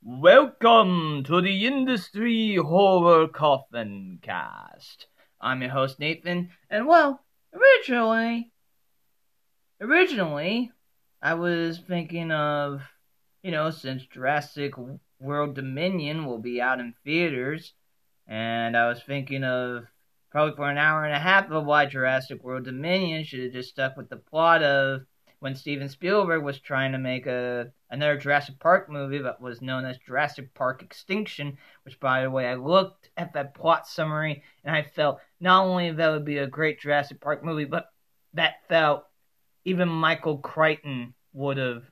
Welcome to the Industry Horror Coffin Cast. I'm your host Nathan, and well, originally, originally, I was thinking of, you know, since Jurassic World Dominion will be out in theaters, and I was thinking of probably for an hour and a half of why Jurassic World Dominion should have just stuck with the plot of when Steven Spielberg was trying to make a another Jurassic Park movie that was known as Jurassic Park Extinction, which by the way I looked at that plot summary and I felt not only that would be a great Jurassic Park movie, but that felt even Michael Crichton would have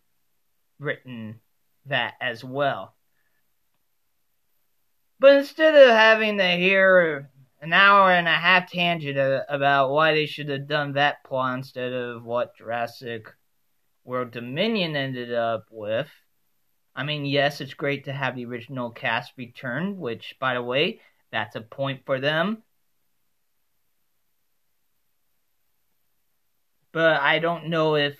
written that as well. But instead of having to hear an hour and a half tangent about why they should have done that plot instead of what Jurassic World Dominion ended up with. I mean, yes, it's great to have the original cast return, which, by the way, that's a point for them. But I don't know if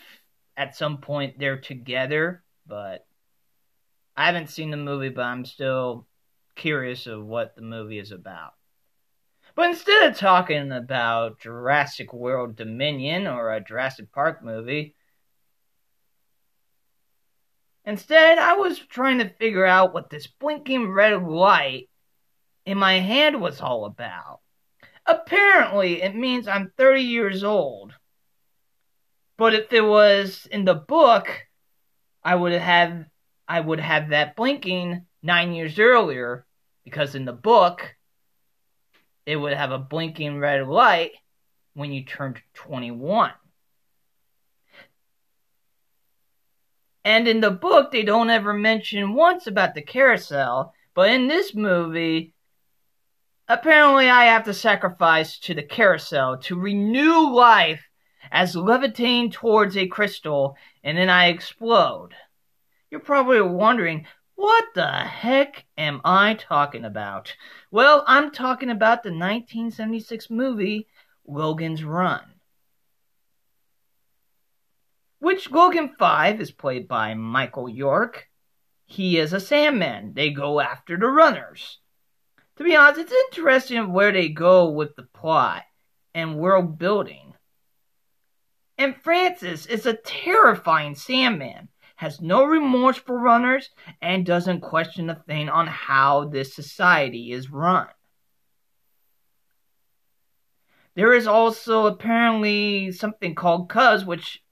at some point they're together, but I haven't seen the movie, but I'm still curious of what the movie is about. But instead of talking about Jurassic World Dominion or a Jurassic Park movie, instead I was trying to figure out what this blinking red light in my hand was all about. Apparently, it means I'm 30 years old. But if it was in the book, I would have I would have that blinking 9 years earlier because in the book it would have a blinking red light when you turned 21. And in the book, they don't ever mention once about the carousel, but in this movie, apparently I have to sacrifice to the carousel to renew life as levitating towards a crystal, and then I explode. You're probably wondering, what the heck am I talking about? Well, I'm talking about the 1976 movie Logan's Run. Which Logan 5 is played by Michael York. He is a Sandman. They go after the runners. To be honest, it's interesting where they go with the plot and world building. And Francis is a terrifying Sandman has no remorse for runners, and doesn't question a thing on how this society is run. There is also apparently something called Cubs, which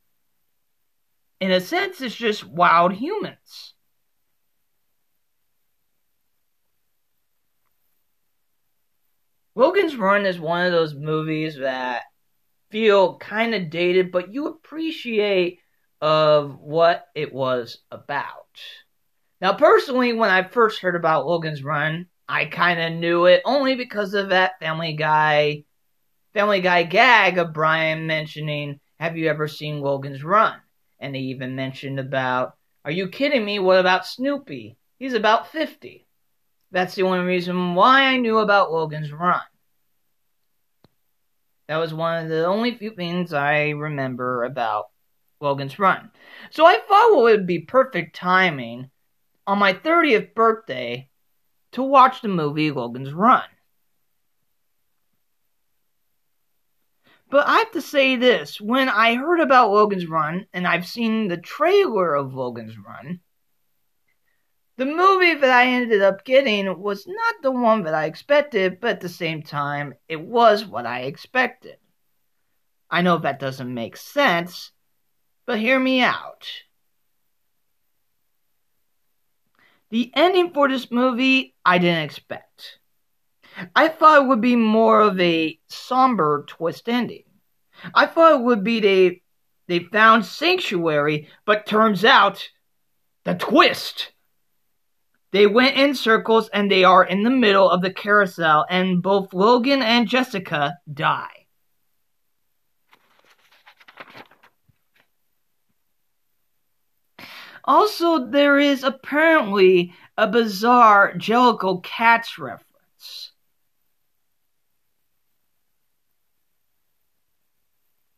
in a sense is just wild humans. Logan's Run is one of those movies that feel kind of dated, but you appreciate of what it was about. Now, personally, when I first heard about Logan's Run, I kind of knew it only because of that Family Guy, Family Guy gag of Brian mentioning, "Have you ever seen Logan's Run?" And they even mentioned about, "Are you kidding me? What about Snoopy? He's about 50." That's the only reason why I knew about Logan's Run. That was one of the only few things I remember about Logan's Run. So I thought it would be perfect timing on my 30th birthday to watch the movie Logan's Run. But I have to say this when I heard about Logan's Run, and I've seen the trailer of Logan's Run, the movie that I ended up getting was not the one that I expected, but at the same time, it was what I expected. I know that doesn't make sense, but hear me out. The ending for this movie, I didn't expect. I thought it would be more of a somber twist ending. I thought it would be they they found sanctuary, but turns out the twist. They went in circles and they are in the middle of the carousel, and both Logan and Jessica die. Also, there is apparently a bizarre Jellicle Cats reference.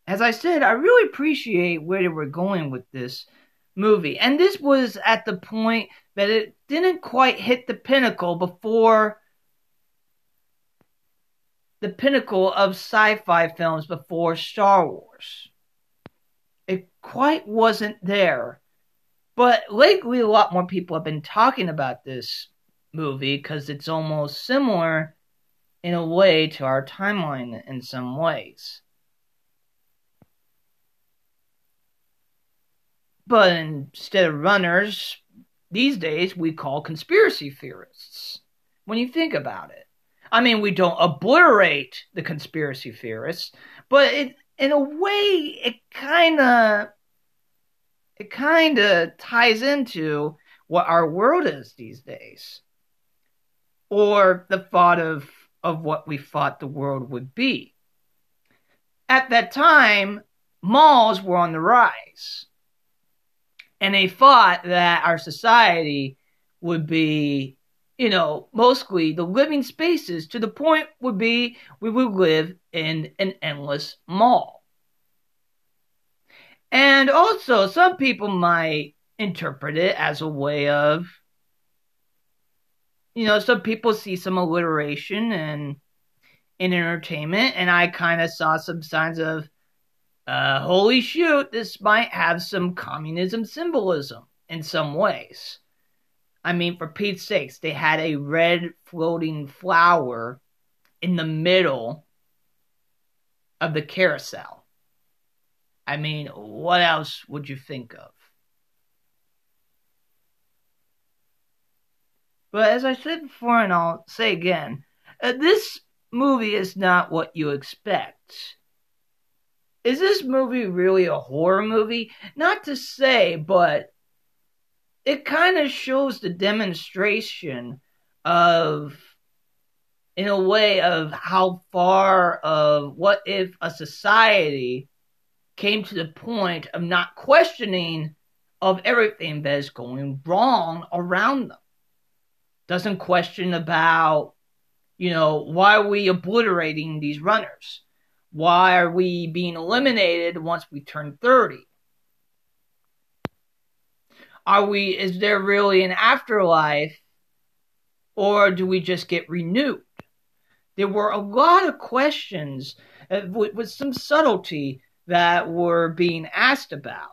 As I said, I really appreciate where they were going with this movie. And this was at the point that it didn't quite hit the pinnacle before the pinnacle of sci fi films before Star Wars. It quite wasn't there. But lately, a lot more people have been talking about this movie because it's almost similar in a way to our timeline in some ways. But instead of runners, these days we call conspiracy theorists. When you think about it, I mean, we don't obliterate the conspiracy theorists, but it, in a way, it kind of it kind of ties into what our world is these days, or the thought of of what we thought the world would be. At that time, malls were on the rise and they thought that our society would be, you know, mostly the living spaces to the point would be we would live in an endless mall. And also, some people might interpret it as a way of, you know, some people see some alliteration and in entertainment, and I kind of saw some signs of uh, holy shoot, this might have some communism symbolism in some ways. I mean, for Pete's sakes, they had a red floating flower in the middle of the carousel. I mean, what else would you think of? But as I said before, and I'll say again, uh, this movie is not what you expect is this movie really a horror movie? Not to say, but it kind of shows the demonstration of in a way of how far of what if a society came to the point of not questioning of everything that is going wrong around them doesn't question about you know why are we obliterating these runners why are we being eliminated once we turn 30? Are we, is there really an afterlife or do we just get renewed? There were a lot of questions uh, with, with some subtlety that were being asked about.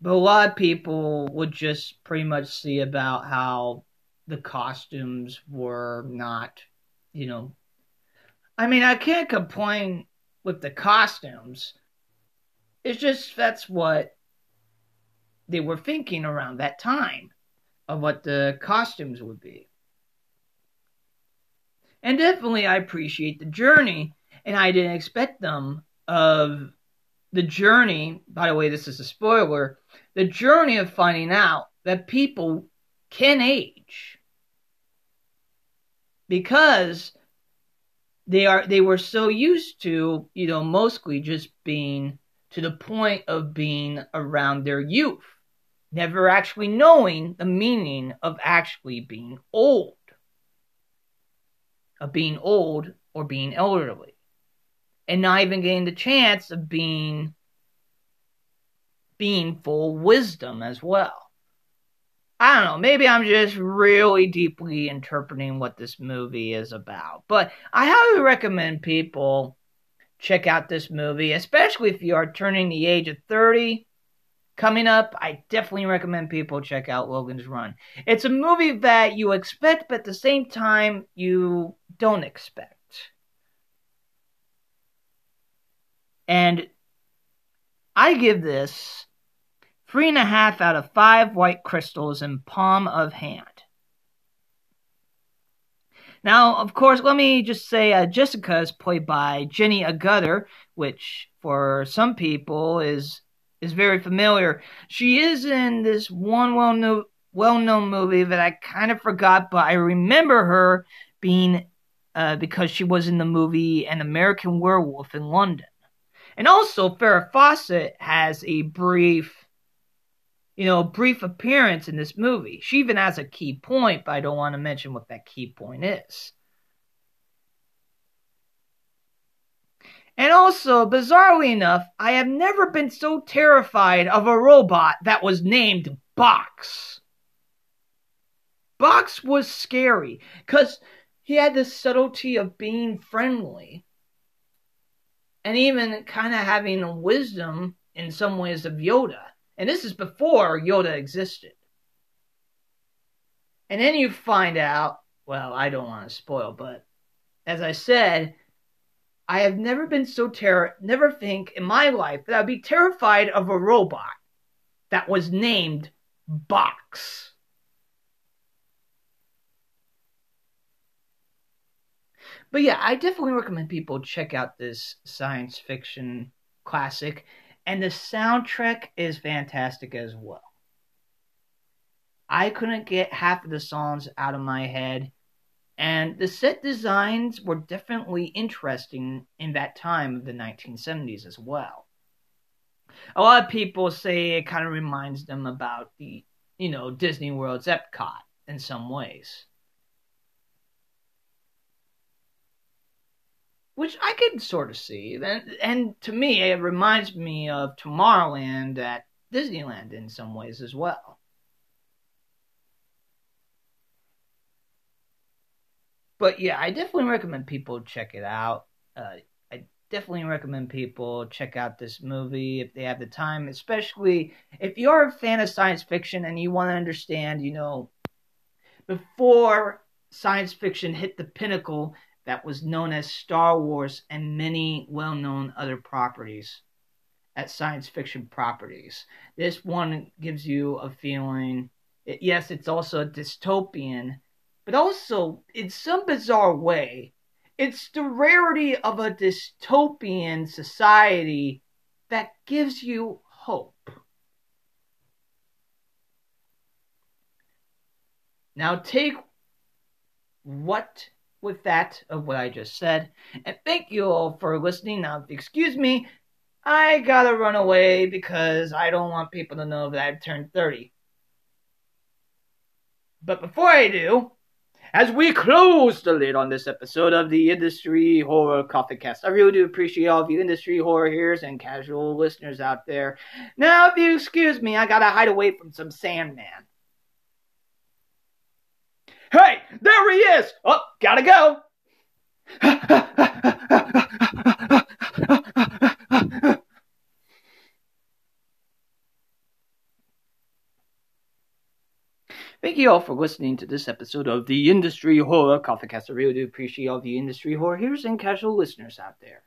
But a lot of people would just pretty much see about how the costumes were not, you know, I mean, I can't complain with the costumes. It's just that's what they were thinking around that time of what the costumes would be. And definitely, I appreciate the journey, and I didn't expect them of the journey. By the way, this is a spoiler the journey of finding out that people can age. Because they are they were so used to you know mostly just being to the point of being around their youth never actually knowing the meaning of actually being old of being old or being elderly and not even getting the chance of being being full wisdom as well I don't know, maybe I'm just really deeply interpreting what this movie is about. But I highly recommend people check out this movie, especially if you are turning the age of 30 coming up. I definitely recommend people check out Logan's Run. It's a movie that you expect, but at the same time, you don't expect. And I give this Three and a half out of five white crystals in palm of hand. Now, of course, let me just say uh, Jessica is played by Jenny Agutter, which for some people is is very familiar. She is in this one well known well known movie that I kind of forgot, but I remember her being uh, because she was in the movie An American Werewolf in London. And also, Farrah Fawcett has a brief you know, brief appearance in this movie. She even has a key point, but I don't want to mention what that key point is. And also, bizarrely enough, I have never been so terrified of a robot that was named Box. Box was scary because he had the subtlety of being friendly and even kind of having the wisdom in some ways of Yoda. And this is before Yoda existed. And then you find out, well, I don't want to spoil, but as I said, I have never been so terror, never think in my life that I'd be terrified of a robot that was named Box. But yeah, I definitely recommend people check out this science fiction classic, and the soundtrack is fantastic as well. I couldn't get half of the songs out of my head, and the set designs were definitely interesting in that time of the 1970s as well. A lot of people say it kind of reminds them about the, you know, Disney World's Epcot in some ways. Which I could sort of see. And, and to me, it reminds me of Tomorrowland at Disneyland in some ways as well. But yeah, I definitely recommend people check it out. Uh, I definitely recommend people check out this movie if they have the time, especially if you're a fan of science fiction and you want to understand, you know, before science fiction hit the pinnacle that was known as Star Wars and many well known other properties at science fiction properties. This one gives you a feeling, it, yes, it's also a dystopian, but also, in some bizarre way, it's the rarity of a dystopian society that gives you hope. Now, take what with that of what I just said. And thank you all for listening. Now, excuse me, I gotta run away because I don't want people to know that I've turned 30. But before I do, as we close the lid on this episode of the Industry Horror Coffee Cast, I really do appreciate all of you industry horror hearers and casual listeners out there. Now, if you excuse me, I gotta hide away from some Sandman. Hey, there he is! Oh, gotta go! Thank you all for listening to this episode of the Industry Horror Coffee Cast. I really do appreciate all the industry horror hearers and casual listeners out there.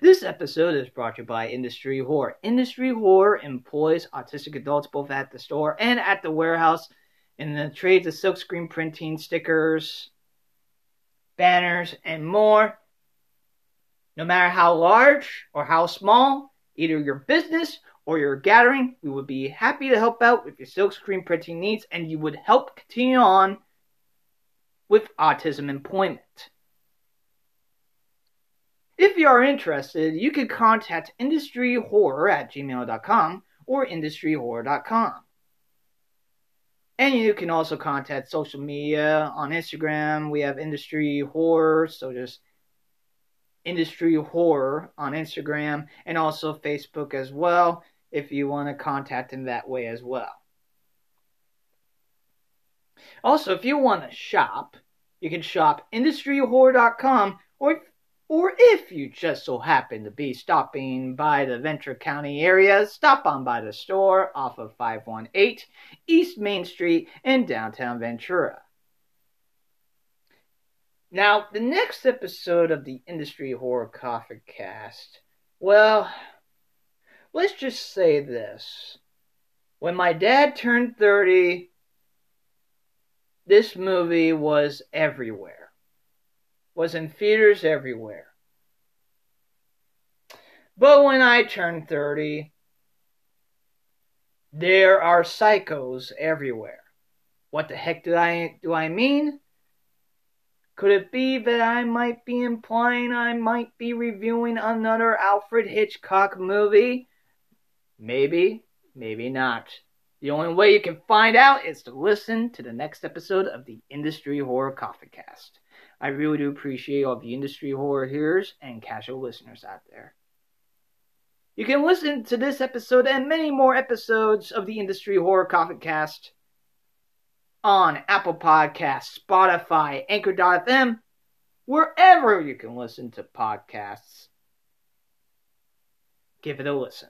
This episode is brought to you by Industry Horror. Industry Horror employs autistic adults both at the store and at the warehouse in the trades of silkscreen printing, stickers, banners, and more. No matter how large or how small, either your business or your gathering, we would be happy to help out with your silkscreen printing needs and you would help continue on with autism employment. If you are interested, you can contact industryhorror at gmail.com or industryhorror.com. And you can also contact social media on Instagram. We have Industry Horror, so just Industry Horror on Instagram and also Facebook as well if you want to contact in that way as well. Also, if you want to shop, you can shop industryhorror.com or or if you just so happen to be stopping by the Ventura County area, stop on by the store off of 518 East Main Street in downtown Ventura. Now, the next episode of the Industry Horror Coffee Cast, well, let's just say this. When my dad turned 30, this movie was everywhere was in theaters everywhere. But when I turned 30, there are psychos everywhere. What the heck do I do I mean? Could it be that I might be implying I might be reviewing another Alfred Hitchcock movie? Maybe, maybe not. The only way you can find out is to listen to the next episode of the Industry Horror Coffee Cast. I really do appreciate all the industry horror hearers and casual listeners out there. You can listen to this episode and many more episodes of the Industry Horror Coffin Cast on Apple Podcasts, Spotify, Anchor.fm, wherever you can listen to podcasts. Give it a listen.